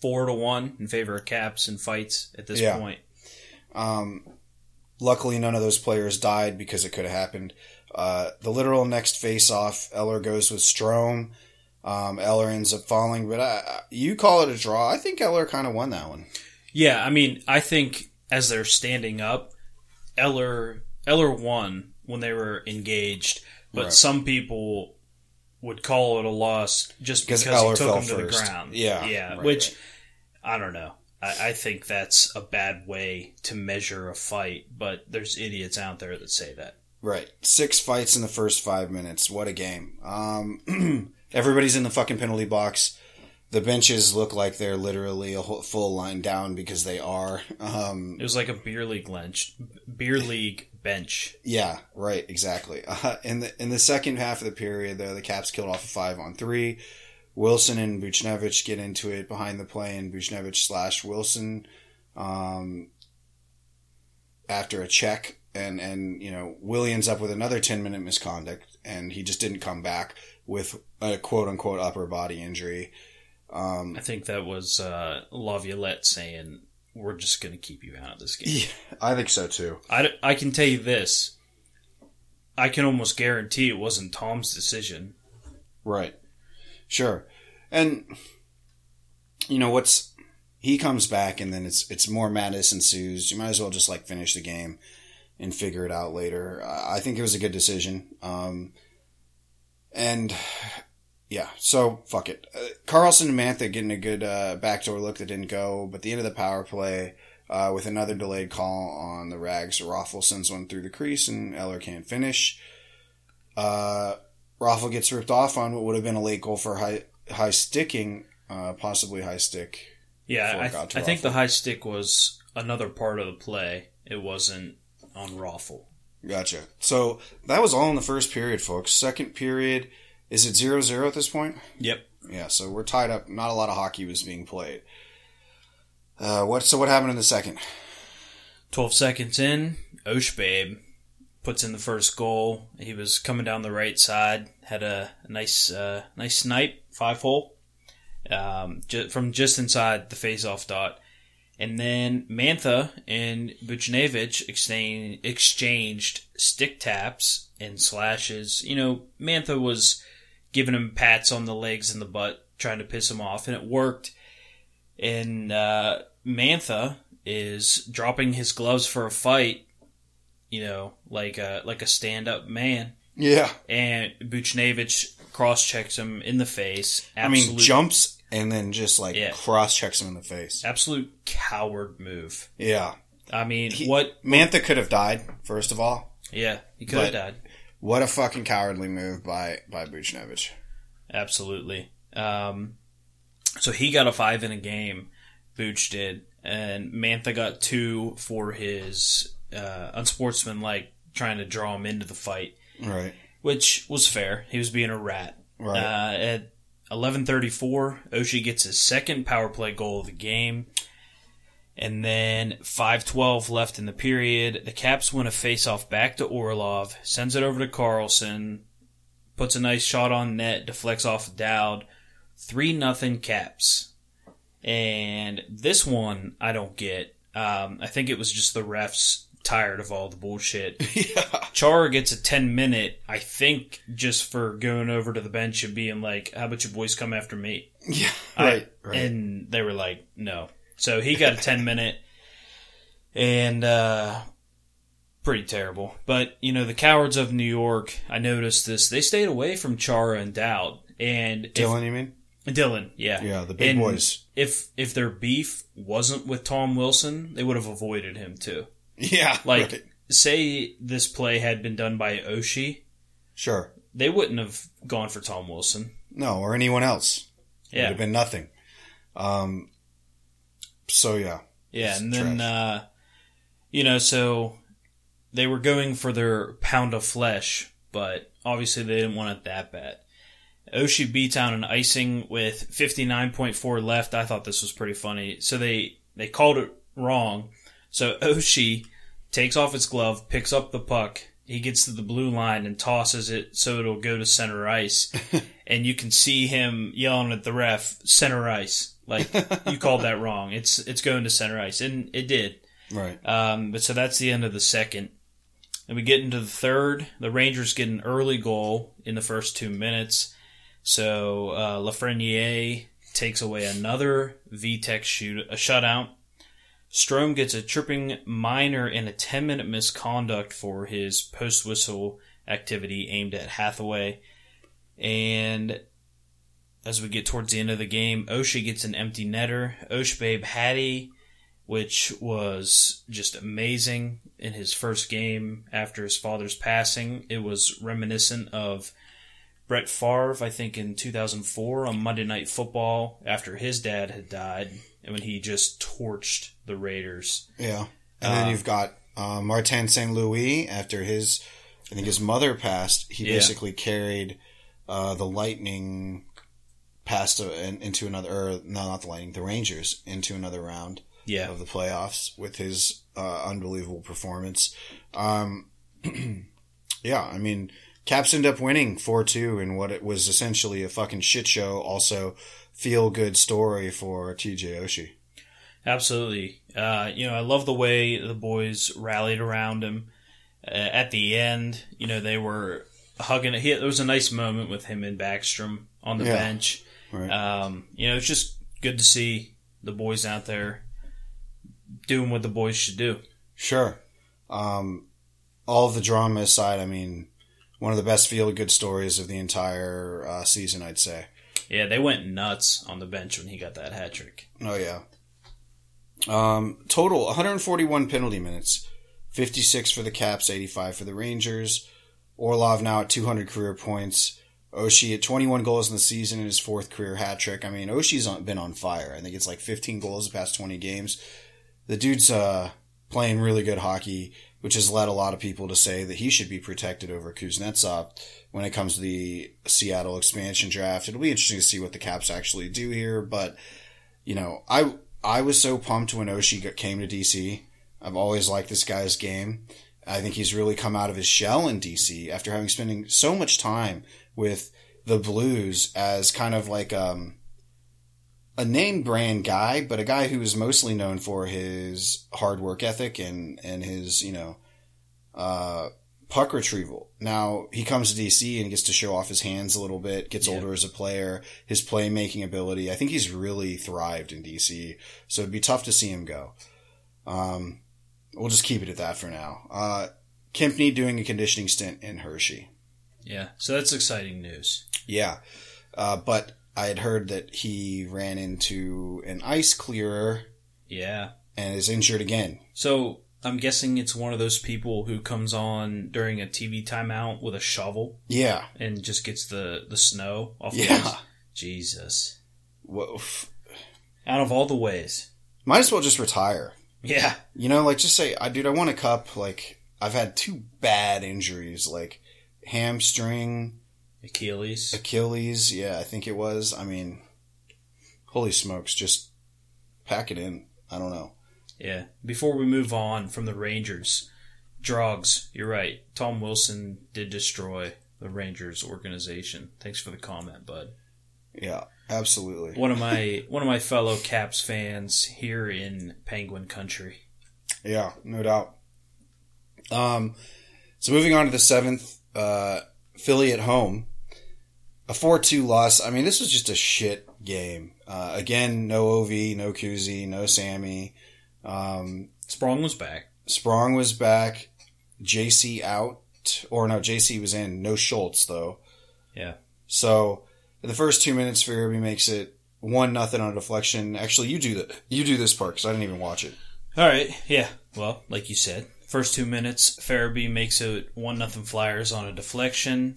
four to one in favor of Caps and fights at this Yeah. point. Um, luckily, none of those players died because it could have happened. Uh, the literal next face off, Eller goes with Strome. Um, Eller ends up falling, but I, you call it a draw. I think Eller kind of won that one. Yeah, I mean, I think as they're standing up, Eller Eller won when they were engaged, but Right. some people would call it a loss just Because because, Eller he took him to the ground. Yeah, yeah. right, which right. I don't know. I, I think that's a bad way to measure a fight, but there's idiots out there that say that. Right. Six fights in the first five minutes. What a game. Um, [CLEARS THROAT] everybody's in the fucking penalty box. The benches look like they're literally a whole, full line down because they are. Um, It was like a beer league bench, beer league bench. yeah, right, exactly. Uh, in the in the second half of the period, though, the Caps killed off a five on three. Wilson and Buchnevich get into it behind the play, and Buchnevich slash Wilson um, after a check, and and you know Willie ends up with another ten minute misconduct, and he just didn't come back with a quote unquote upper body injury. Um, I think that was uh, Laviolette saying, "We're just going to keep you out of this game." yeah, I think so too. I, I can tell you this. I can almost guarantee it wasn't Tom's decision. Right. Sure. And you know what's he comes back and then it's it's more madness ensues. You might as well just like finish the game and figure it out later. I I think it was a good decision. Um and yeah, so fuck it. Uh, Carlson and Mantha getting a good uh, backdoor look that didn't go, but the end of the power play uh, with another delayed call on the rags, Raffl sends one through the crease and Eller can't finish. Uh, Raffl gets ripped off on what would have been a late goal for high high sticking, uh, possibly high stick. Yeah, I, to I think the high stick was another part of the play. It wasn't on Raffl. Gotcha. So that was all in the first period, folks. Second period, is it 0-0 at this point? Yep. Yeah, so we're tied up. Not a lot of hockey was being played. Uh, what? So what happened in the second? 12 seconds in, Oshbabe puts in the first goal. He was coming down the right side, had a, a nice uh, nice snipe, five hole, um, ju- from just inside the face-off dot. And then Mantha and Buchnevich exchange, exchanged stick taps and slashes. You know, Mantha was giving him pats on the legs and the butt, trying to piss him off, and it worked. And uh, Mantha is dropping his gloves for a fight, you know, like a like a stand up man. Yeah, And Buchnevich cross checks him in the face. I mean jumps and then just like Yeah. cross checks him in the face. absolute coward move. Yeah, I mean, He- what? Mantha could have died. First of all, Yeah, he could have died. what a fucking cowardly move by by Buchnevich. Absolutely. Um, so he got a five in a game. Booch did, and Mantha got two for his uh, unsportsmanlike trying to draw him into the fight. Right, which was fair. He was being a rat. right. Uh, at 11:34, Oshie gets his second power play goal of the game, and then 5:12 left in the period. The Caps win a face-off back to Orlov, sends it over to Carlson, puts a nice shot on net, deflects off Dowd. Three nothing Caps, and this one I don't get. Um, I think it was just the refs tired of all the bullshit. [LAUGHS] yeah, Chara gets a 10 minute, I think, just for going over to the bench and being like, how about you boys come after me? yeah. I- Right, right. And they were like, no. So he got a 10 [LAUGHS] minute and, uh, pretty terrible. But, you know, the cowards of New York, I noticed this, they stayed away from Chara and Dowd. And if- Dylan, you mean? Dylan, yeah. Yeah, the big And boys. If, if their beef wasn't with Tom Wilson, they would have avoided him too. Yeah, Like, right. say this play had been done by Oshie, sure. they wouldn't have gone for Tom Wilson. No, or anyone else. Yeah. It would have been nothing. Um. So yeah, yeah, and then uh, you know, so they were going for their pound of flesh, but obviously they didn't want it that bad. Oshie beats out an icing with 59.4 left. I thought this was pretty funny. So they they called it wrong. So Oshie takes off his glove, picks up the puck. He gets to the blue line and tosses it so it'll go to center ice. [LAUGHS] and you can see him yelling at the ref, center ice. Like you called that wrong. It's it's going to center ice, and it did. right. Um, but so that's the end of the second. And we get into the third. The Rangers get an early goal in the first two minutes. So uh, Lafreniere takes away another Vitek shoot, a shutout. Strome gets a tripping minor and a 10 minute misconduct for his post whistle activity aimed at Hathaway. And as we get towards the end of the game, Oshie gets an empty netter. Osh Babe Hattie, which was just amazing in his first game after his father's passing. It was reminiscent of Brett Favre, I think, in 2004 on Monday Night Football after his dad had died and when he just torched the Raiders. Yeah. And then you've got uh, Martin St. Louis after his, I think his mother passed. He Yeah. basically carried uh, the Lightning past a, in, into another, or no, not the Lightning, the Rangers into another round Yeah. of the playoffs with his uh, unbelievable performance. Um, [CLEARS THROAT] yeah, I mean, Caps end up winning 4 2 in what it was essentially a fucking shit show. Also, feel good story for TJ Oshie. Absolutely. Uh, you know, I love the way the boys rallied around him. Uh, at the end, you know, they were hugging. He, there was a nice moment with him and Backstrom on the Yeah. bench. Right. Um, you know, it's just good to see the boys out there doing what the boys should do. Sure. Um, all the drama aside, I mean, one of the best feel good stories of the entire uh, season, I'd say. Yeah, they went nuts on the bench when he got that hat trick. Oh, yeah. Um, total 141 penalty minutes, 56 for the Caps, 85 for the Rangers. Orlov now at 200 career points. Oshie at 21 goals in the season in his fourth career hat trick. I mean, Oshie's been on fire. I think it's like 15 goals the past 20 games. The dude's uh, playing really good hockey, which has led a lot of people to say that he should be protected over Kuznetsov when it comes to the Seattle expansion draft. It'll be interesting to see what the Caps actually do here, but you know, I I was so pumped when Oshie came to DC. I've always liked this guy's game. I think he's really come out of his shell in DC after having spending so much time with the Blues as kind of like um, a name brand guy, but a guy who is mostly known for his hard work ethic and and his you know uh, puck retrieval. Now he comes to DC and he gets to show off his hands a little bit. Gets Yeah. older as a player, his playmaking ability. I think he's really thrived in DC. So it'd be tough to see him go. Um, we'll just keep it at that for now. Uh, Kempny doing a conditioning stint in Hershey. Yeah, so that's exciting news. Yeah. Uh, but I had heard that he ran into an ice clearer Yeah. and is injured again. So I'm guessing it's one of those people who comes on during a TV timeout with a shovel Yeah. and just gets the, the snow off the Yeah. ice. Jesus. Whoa. Out of all the ways. Might as well just retire. Yeah. You know, like just say, I dude, I want a cup. Like I've had two bad injuries, like hamstring, Achilles. Achilles. Yeah, I think it was. I mean, holy smokes, just pack it in. I don't know. Yeah. Before we move on from the Rangers, Drogs, you're right. Tom Wilson did destroy the Rangers organization. Thanks for the comment, bud. Yeah, absolutely. One of my [LAUGHS] one of my fellow Caps fans here in Penguin Country. Yeah, no doubt. Um, so moving on to the seventh, uh, Philly at home, a four-two loss. I mean, this was just a shit game. Uh, again, no Ov, no Kuzi, no Sammy. Um, Sprong was back. Sprong was back. JC out, or no, JC was in. No Schultz though. Yeah. So in the first two minutes, Farabee makes it one nothing on a deflection. Actually, you do the you do this part because I didn't even watch it. All right. Yeah. Well, like you said, first two minutes, Farabee makes it one nothing Flyers on a deflection.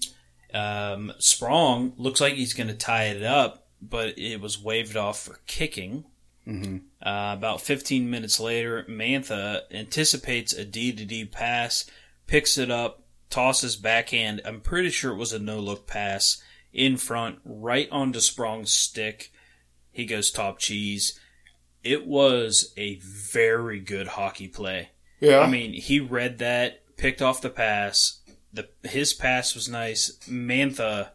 Um, Sprong looks like he's going to tie it up, but it was waved off for kicking. Mm-hmm. Uh, about 15 minutes later, Mantha anticipates a D to D pass, picks it up, tosses backhand. I'm pretty sure it was a no look pass in front, right onto Sprong's stick. He goes top cheese. It was a very good hockey play. Yeah, I mean, he read that, picked off the pass. The his pass was nice. Mantha,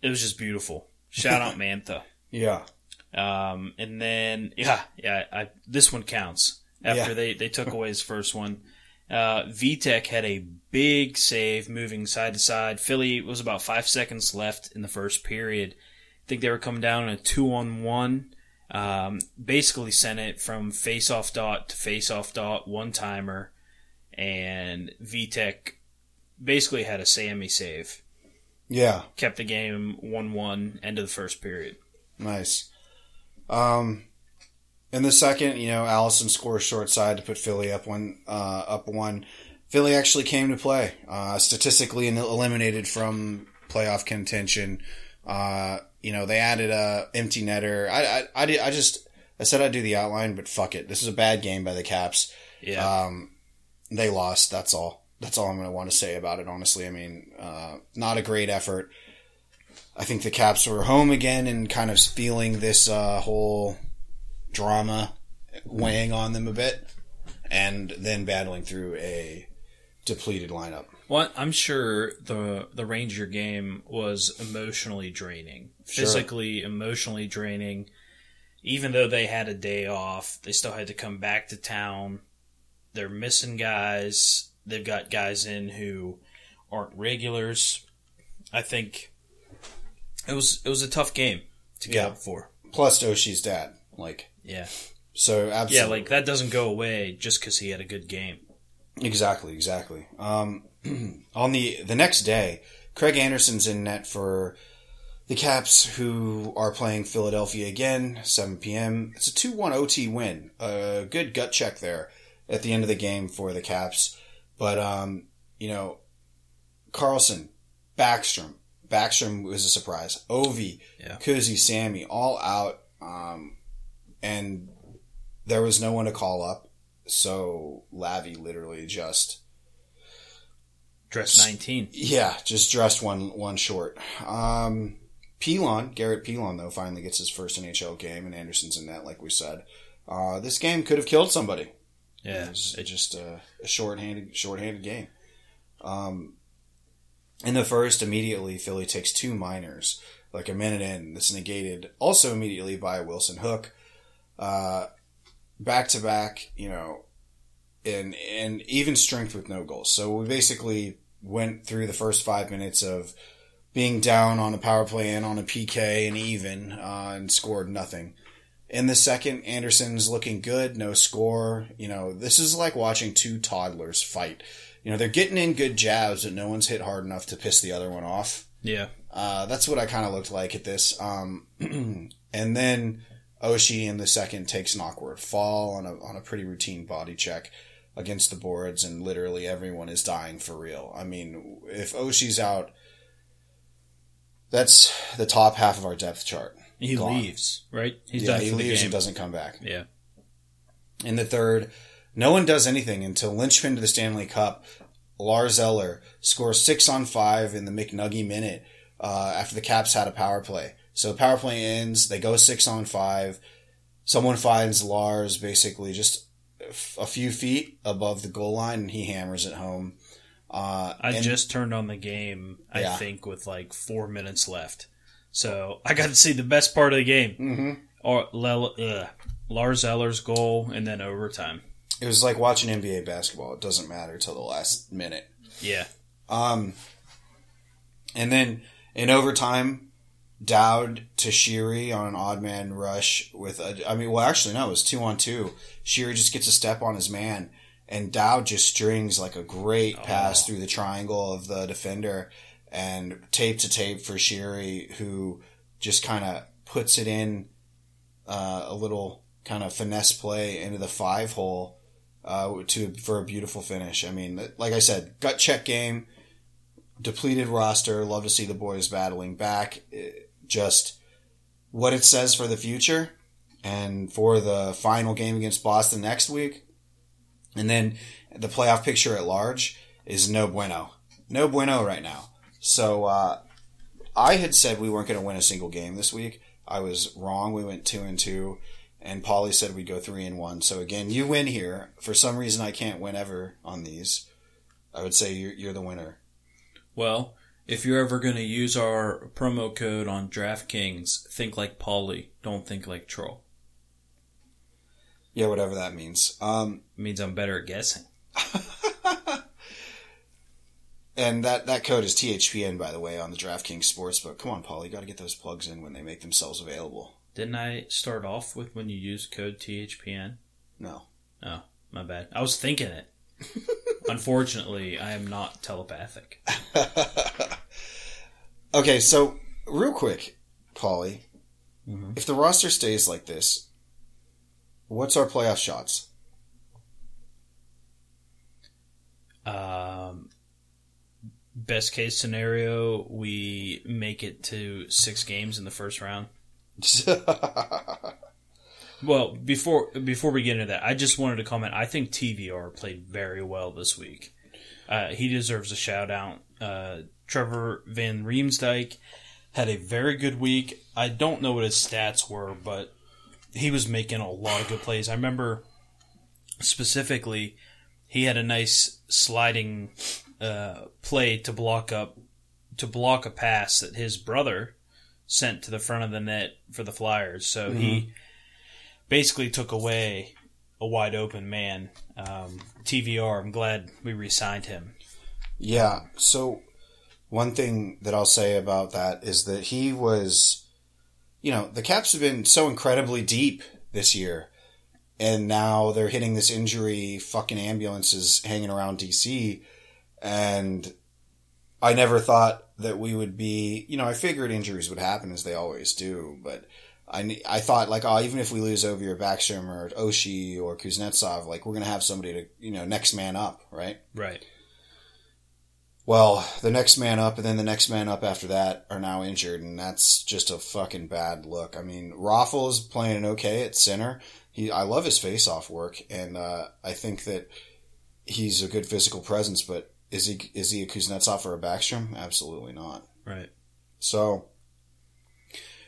it was just beautiful. Shout out [LAUGHS] Mantha. yeah, Um, and then yeah, yeah, I, this one counts. After Yeah. they they took away his first one, Uh, Vitek had a big save moving side to side. Philly was about five seconds left in the first period. I think they were coming down in a two on one. Um, basically sent it from face off dot to face off dot, one timer, and Vitek basically had a Sammy save. Yeah, Kept the game 1 1, end of the first period. nice. Um, in the second, you know, Allison scores short side to put Philly up one. Uh, up one. Philly actually came to play. Uh, statistically eliminated from playoff contention. Uh, you know, they added a empty netter. I, I, I, did, I just, I said I'd do the outline, but fuck it. This is a bad game by the Caps. Yeah. Um, they lost. That's all. That's all I'm going to want to say about it. Honestly, I mean, uh, not a great effort. I think the Caps were home again and kind of feeling this uh, whole drama weighing on them a bit, and then battling through a depleted lineup. Well, I'm sure the the Ranger game was emotionally draining, Sure. physically, emotionally draining. Even though they had a day off, they still had to come back to town. They're missing guys. They've got guys in who aren't regulars. I think it was it was a tough game to get Yeah. up for. Plus Oshie's dad, like Yeah, so. Absolutely, yeah, like that doesn't go away just because he had a good game. Exactly, exactly. Um, [CLEARS THROAT] on the the next day, Craig Anderson's in net for the Caps, who are playing Philadelphia again, 7 p.m. It's a 2-1 OT win. A good gut check there at the end of the game for the Caps. But um, you know, Carlson, Backstrom, Backstrom was a surprise. Ovi, Yeah. Kuzi, Sammy, all out, um, and there was no one to call up. So Lavi literally just dressed 19. yeah, just dressed one one short. Um, Pilon, Garrett Pilon though finally gets his first NHL game, and Anderson's in net, like we said. Uh, this game could have killed somebody. Yeah, It was just a, a short-handed, short-handed game. Um, in the first, immediately Philly takes two minors, like a minute in. This negated also immediately by Wilson Hook. Uh, back to back, you know, and and even strength with no goals. So we basically went through the first five minutes of being down on a power play and on a PK and even uh, and scored nothing. In the second, Anderson's looking good, no score. You know, this is like watching two toddlers fight. You know, they're getting in good jabs, but no one's hit hard enough to piss the other one off. yeah. Uh, that's what I kind of looked like at this. Um, [CLEARS THROAT] and then Oshie in the second takes an awkward fall on a, on a pretty routine body check against the boards, and literally everyone is dying for real. I mean, if Oshie's out, that's the top half of our depth chart. He Gone. leaves, right? He's yeah, he leaves and doesn't come back. Yeah. In the third, no one does anything until linchpin to the Stanley Cup. Lars Eller scores six on five in the McNuggy minute uh, after the Caps had a power play. So the power play ends. They go six on five. Someone finds Lars basically just a few feet above the goal line, and he hammers it home. Uh, I and- just turned on the game, I Yeah. think, with like four minutes left. So [LAUGHS] I got to see the best part of the game. Mhm. Or ugh, Lars Eller's goal and then overtime. It was like watching NBA basketball. It doesn't matter till the last minute. Yeah. Um, and then in overtime, Dowd to Sheary on an odd man rush with a, I mean, well, actually, no, it was two on two. Sheary just gets a step on his man, and Dowd just strings like a great pass through the triangle of the defender and tape to tape for Sheary, who just kind of puts it in uh, a little kind of finesse play into the five hole uh, to for a beautiful finish. I mean, like I said, gut check game, depleted roster. Love to see the boys battling back. It- just what it says for the future and for the final game against Boston next week, and then the playoff picture at large is no bueno, no bueno right now. So uh, I had said we weren't going to win a single game this week. I was wrong. We went two and two and Paulie said we'd go three and one. So again, you win here. For some reason, I can't win ever on these. I would say you're, you're the winner. Well, if you're ever going to use our promo code on DraftKings, think like Paulie, don't think like Troll. Yeah, whatever that means. Um, It means I'm better at guessing. [LAUGHS] and that that code is THPN by the way on the DraftKings Sportsbook. Come on, Paul, you got to get those plugs in when they make themselves available. Didn't I start off with when you use code THPN? No. Oh, my bad. I was thinking it. [LAUGHS] Unfortunately, I am not telepathic. [LAUGHS] okay, so real quick, Paulie, Mhm. if the roster stays like this, what's our playoff shots? Um, best case scenario, we make it to six games in the first round. [LAUGHS] Well, before before we get into that, I just wanted to comment. I think TVR played very well this week. Uh, he deserves a shout out. Uh, Trevor Van Riemsdyk had a very good week. I don't know what his stats were, but he was making a lot of good plays. I remember specifically he had a nice sliding uh, play to block up to block a pass that his brother sent to the front of the net for the Flyers. So he basically took away a wide open man. Um, TVR, I'm glad we re-signed him. Yeah. So one thing that I'll say about that is that he was, you know, the Caps have been so incredibly deep this year, and now they're hitting this injury. Fucking ambulances hanging around DC, and I never thought that we would be. You know, I figured injuries would happen as they always do, but. I, I thought like oh even if we lose over your Backstrom or Oshie or Kuznetsov like we're gonna have somebody to you know next man up right Right. Well, the next man up and then the next man up after that are now injured, and that's just a fucking bad look. I mean, Raffl's playing okay at center. He, I love his face-off work, and uh, I think that he's a good physical presence. But is he is he a Kuznetsov or a Backstrom? Absolutely not. Right. So,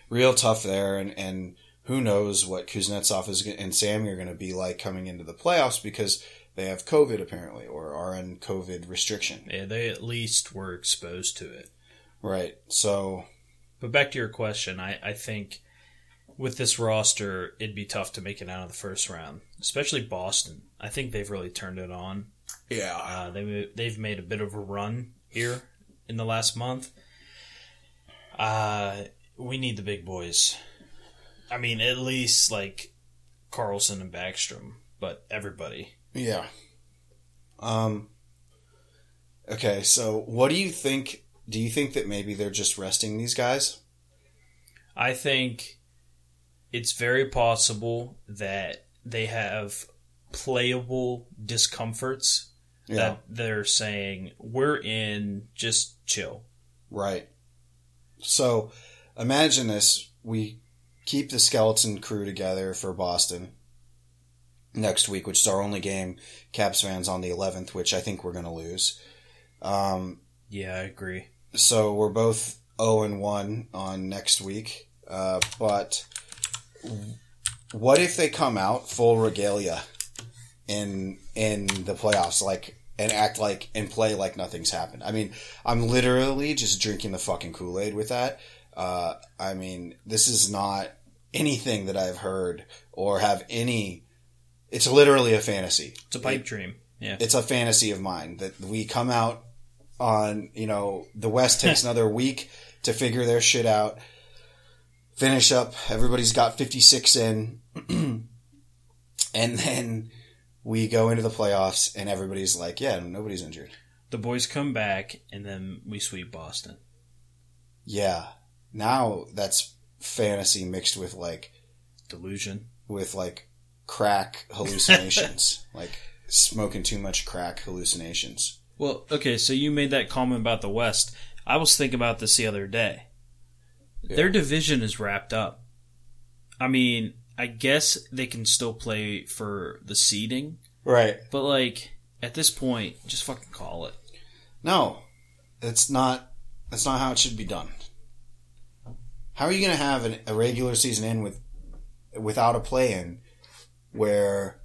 real tough there, and and who knows what Kuznetsov is and Sammy are going to be like coming into the playoffs because they have COVID apparently or are in COVID restriction. Yeah, they at least were exposed to it. Right. So But back to your question, I, I think with this roster, it'd be tough to make it out of the first round, especially Boston. I think they've really turned it on. yeah, Uh, they they've made a bit of a run here in the last month. Uh, we need the big boys. I mean, at least like Carlson and Backstrom, but everybody. Yeah. Um. Okay, so what do you think? Do you think that maybe they're just resting these guys? I think it's very possible that they have playable discomforts Yeah. that they're saying we're in just chill. Right. So imagine this: we keep the skeleton crew together for Boston next week, which is our only game. Caps fans on the 11th, which I think we're going to lose. Um, Yeah, I agree. so we're both 0 and 1 on next week. Uh, but what if they come out full regalia in in the playoffs, like and act like and play like nothing's happened? I mean, I'm literally just drinking the fucking Kool Aid with that. Uh, I mean, this is not anything that I've heard or have any. It's literally a fantasy It's a pipe dream. Yeah. it's a fantasy of mine that we come out on you know the west takes [LAUGHS] another week to figure their shit out finish up everybody's got 56 in [CLEARS THROAT] and then we go into the playoffs and everybody's like yeah nobody's injured The boys come back and then we sweep Boston. yeah now that's fantasy mixed with like Delusion. with like crack [LAUGHS] hallucinations like smoking too much crack hallucinations Well, okay, so you made that comment about the West. I was thinking about this the other day. Their division is wrapped up. I mean, I guess they can still play for the seeding, right but like at this point, just fucking call it. No, that's not. That's not how it should be done. How are you going to have an, a regular season in with without a play-in? Where,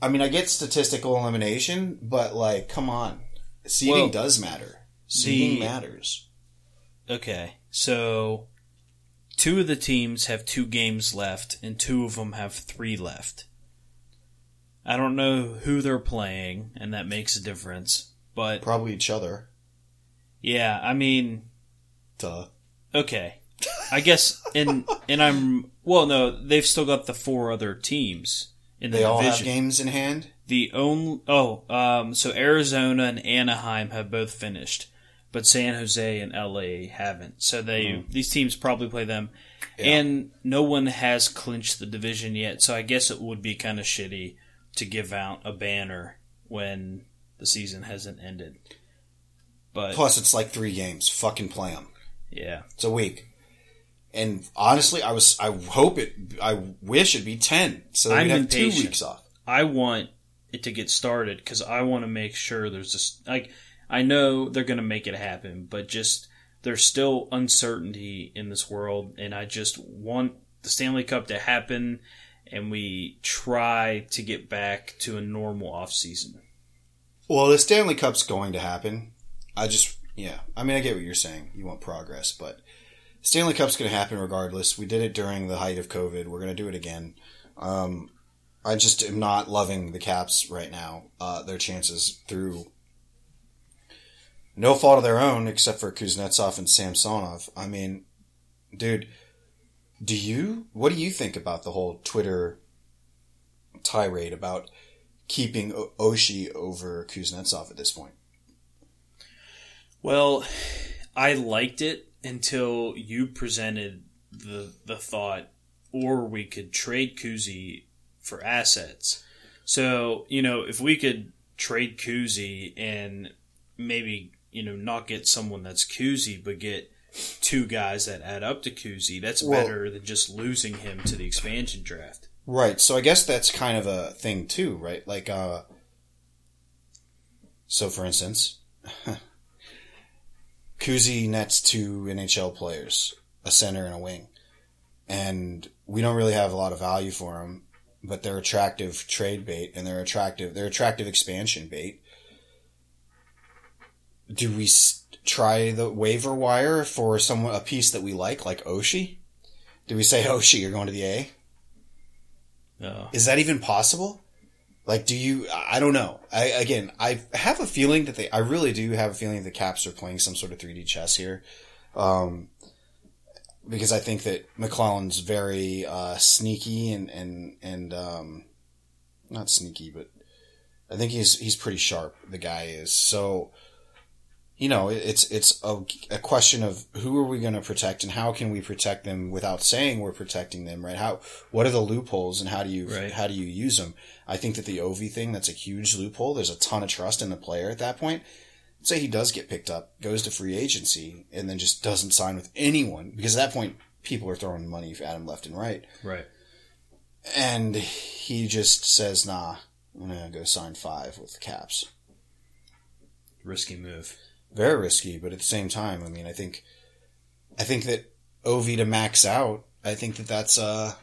I mean, I get statistical elimination, but like, come on, seeding Well, does matter. Seeding matters. Okay, so two of the teams have two games left, and two of them have three left. I don't know who they're playing, and that makes a difference. But Probably each other. Yeah, I mean, Duh. okay. I guess and and I'm well no, they've still got the four other teams in the They all division. have games in hand. The only oh, um, so Arizona and Anaheim have both finished, but San Jose and LA haven't. So they these teams probably play them, and no one has clinched the division yet. So I guess it would be kind of shitty to give out a banner when the season hasn't ended. But Plus, it's like three games. Fucking play them. yeah, It's a week. And honestly, I was I hope it I wish it'd be ten, so that I'm we'd have two weeks off. I want it to get started because I want to make sure there's just like I know they're going to make it happen, but just there's still uncertainty in this world, and I just want the Stanley Cup to happen, and we try to get back to a normal off season. Well, the Stanley Cup's going to happen. I just yeah. I mean, I get what you're saying. You want progress, but Stanley Cup's going to happen regardless. We did it during the height of COVID. We're going to do it again. Um, I just am not loving the Caps right now. Uh, their chances through no fault of their own, except for Kuznetsov and Samsonov. I mean, dude, do you? What do you think about the whole Twitter tirade about keeping o- Oshie over Kuznetsov at this point? Well, I liked it until you presented the the thought, or we could trade Kuzi for assets. So you know, if we could trade Kuzi and maybe you know not get someone that's Kuzi, but get two guys that add up to Kuzi, that's Well- better than just losing him to the expansion draft. Right. So I guess that's kind of a thing too, right? Like, uh, so for instance, [LAUGHS] Kuzi nets two NHL players, a center and a wing, and we don't really have a lot of value for them, but they're attractive trade bait and they're attractive, they're attractive expansion bait. Do we s- try the waiver wire for someone, a piece that we like, like Oshie? Do we say, [LAUGHS] Oshie, you're going to the A? Uh, Is that even possible? Like, do you? I don't know. I again, I have a feeling that they. I really do have a feeling the Caps are playing some sort of 3D chess here, um, because I think that MacLellan's very uh, sneaky and and and um, not sneaky, but I think he's he's pretty sharp. The guy is so. You know, it's it's a, a question of who are we going to protect and how can we protect them without saying we're protecting them, right? How what are the loopholes and how do you Right. how do you use them? I think that the Ovi thing that's a huge loophole. There's a ton of trust in the player at that point. Say he does get picked up, goes to free agency, and then just doesn't sign with anyone because at that point people are throwing money at him left and right, right. and he just says, "Nah, I'm gonna go sign five with the Caps." Risky move. very risky, but at the same time, I mean, I think, I think that Ovi to max out, I think that that's uh,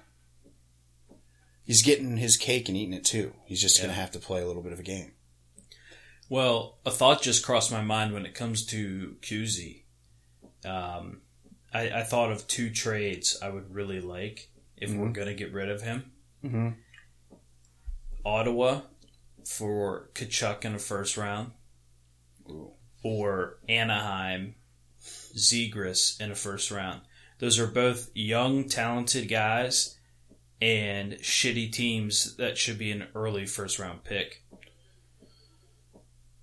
he's getting his cake and eating it too. He's just gonna have to play a little bit of a game. Well, a thought just crossed my mind when it comes to Kuzi. Um, I, I thought of two trades I would really like if we're going to get rid of him. Mhm. Ottawa for Tkachuk in the first round, Ooh. or Anaheim Zegras in the first round. Those are both young, talented guys and shitty teams that should be an early first round pick.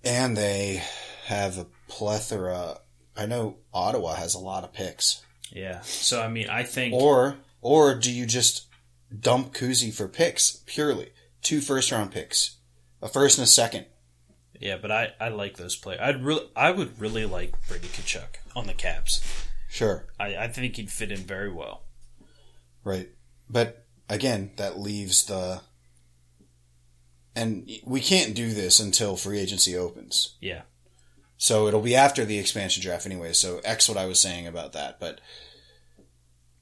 And they have a plethora. I know Ottawa has a lot of picks. Yeah. So, I mean, I think. Or or do you just dump Kuzi for picks purely? Two first round picks, a first and a second. Yeah, but I, I like those players. I'd really I would really like Brady Tkachuk on the Caps. Sure. I, I think he'd fit in very well. Right. But again, that leaves the. And we can't do this until free agency opens. Yeah. So it'll be after the expansion draft anyway. So X what I was saying about that. But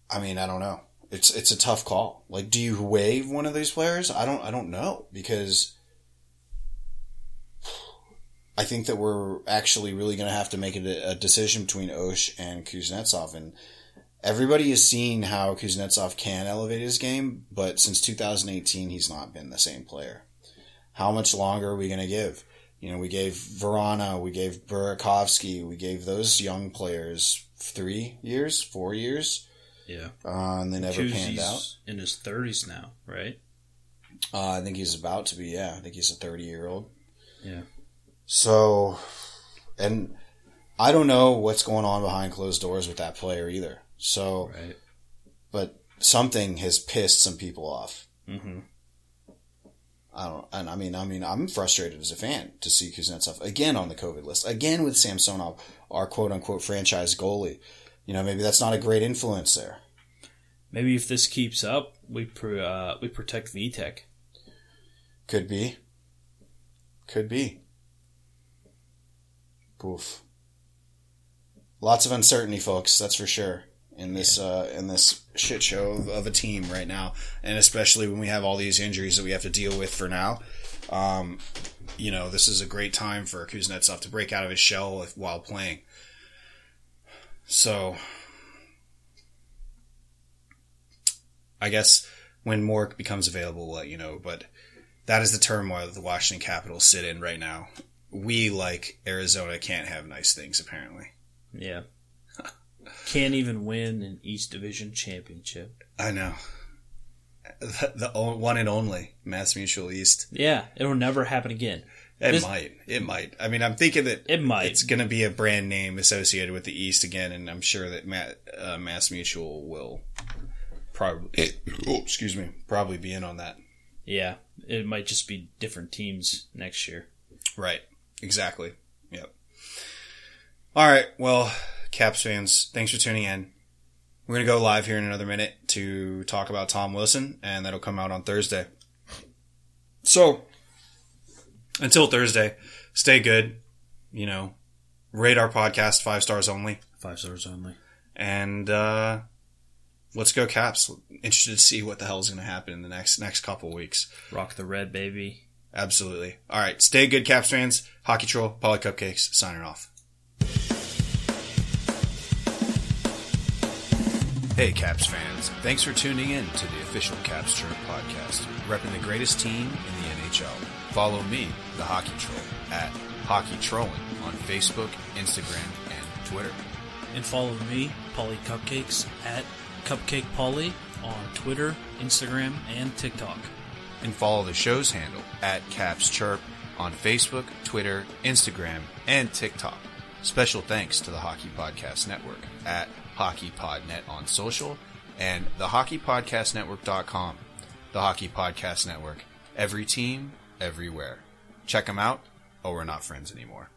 I mean, I don't know. It's it's a tough call. Like, do you waive one of these players? I don't I don't know because I think that we're actually really going to have to make a, a decision between Osh and Kuznetsov, and everybody has seen how Kuznetsov can elevate his game, but since 2018, he's not been the same player. How much longer are we going to give? You know, we gave Vrana, we gave Burakovsky, we gave those young players three years, four years, Yeah. uh, and they never panned out. In his 30s now, right? Uh, I think he's about to be. Yeah, I think he's a thirty-year-old. Yeah. So, and I don't know what's going on behind closed doors with that player either. So, Right. but something has pissed some people off. Mm-hmm. I don't, and I mean, I mean, I'm frustrated as a fan to see Kuznetsov again on the COVID list, again with Samsonov, our quote unquote franchise goalie. You know, maybe that's not a great influence there. Maybe if this keeps up, we pr- uh, we protect Vitek. Could be. Could be. Poof. Lots of uncertainty, folks. That's for sure. In this uh, in this shit show of, of a team right now, and especially when we have all these injuries that we have to deal with for now. Um, you know, this is a great time for Kuznetsov to break out of his shell if- while playing. So, I guess when more becomes available, we'll let you know. But that is the turmoil that the Washington Capitals sit in right now. We, like Arizona, can't have nice things, apparently. Yeah. Can't even win an East Division championship. I know. The, the one and only Mass Mutual East. Yeah, it'll never happen again. It This- might. It might. I mean, I'm thinking that It might. it's going to be a brand name associated with the East again, and I'm sure that uh, Mass Mutual will probably. oh, excuse me. Probably be in on that. Yeah, it might just be different teams next year. Right. Exactly. Yep. All right. Well, Caps fans, thanks for tuning in. We're going to go live here in another minute to talk about Tom Wilson, and that'll come out on Thursday. So, until Thursday, stay good. You know, rate our podcast five stars only. Five stars only. And, uh, let's go Caps. Interested to see what the hell is going to happen in the next, next couple weeks. Rock the red, baby. Absolutely. All right. Stay good, Caps fans. Hockey Troll, Poly Cupcakes, signing off. Hey, Caps fans. Thanks for tuning in to the official Caps Chirp podcast, repping the greatest team in the NHL. Follow me, the Hockey Troll, at Hockey Trolling on Facebook, Instagram, and Twitter. And follow me, Polly Cupcakes, at Cupcake Polly on Twitter, Instagram, and TikTok. and follow the show's handle at Caps Chirp on Facebook, Twitter, Instagram, and TikTok. Special thanks to the Hockey Podcast Network at HockeyPodNet on social and the HockeyPodcastNetwork.com. The Hockey Podcast Network. Every team, everywhere. Check them out, or we're not friends anymore.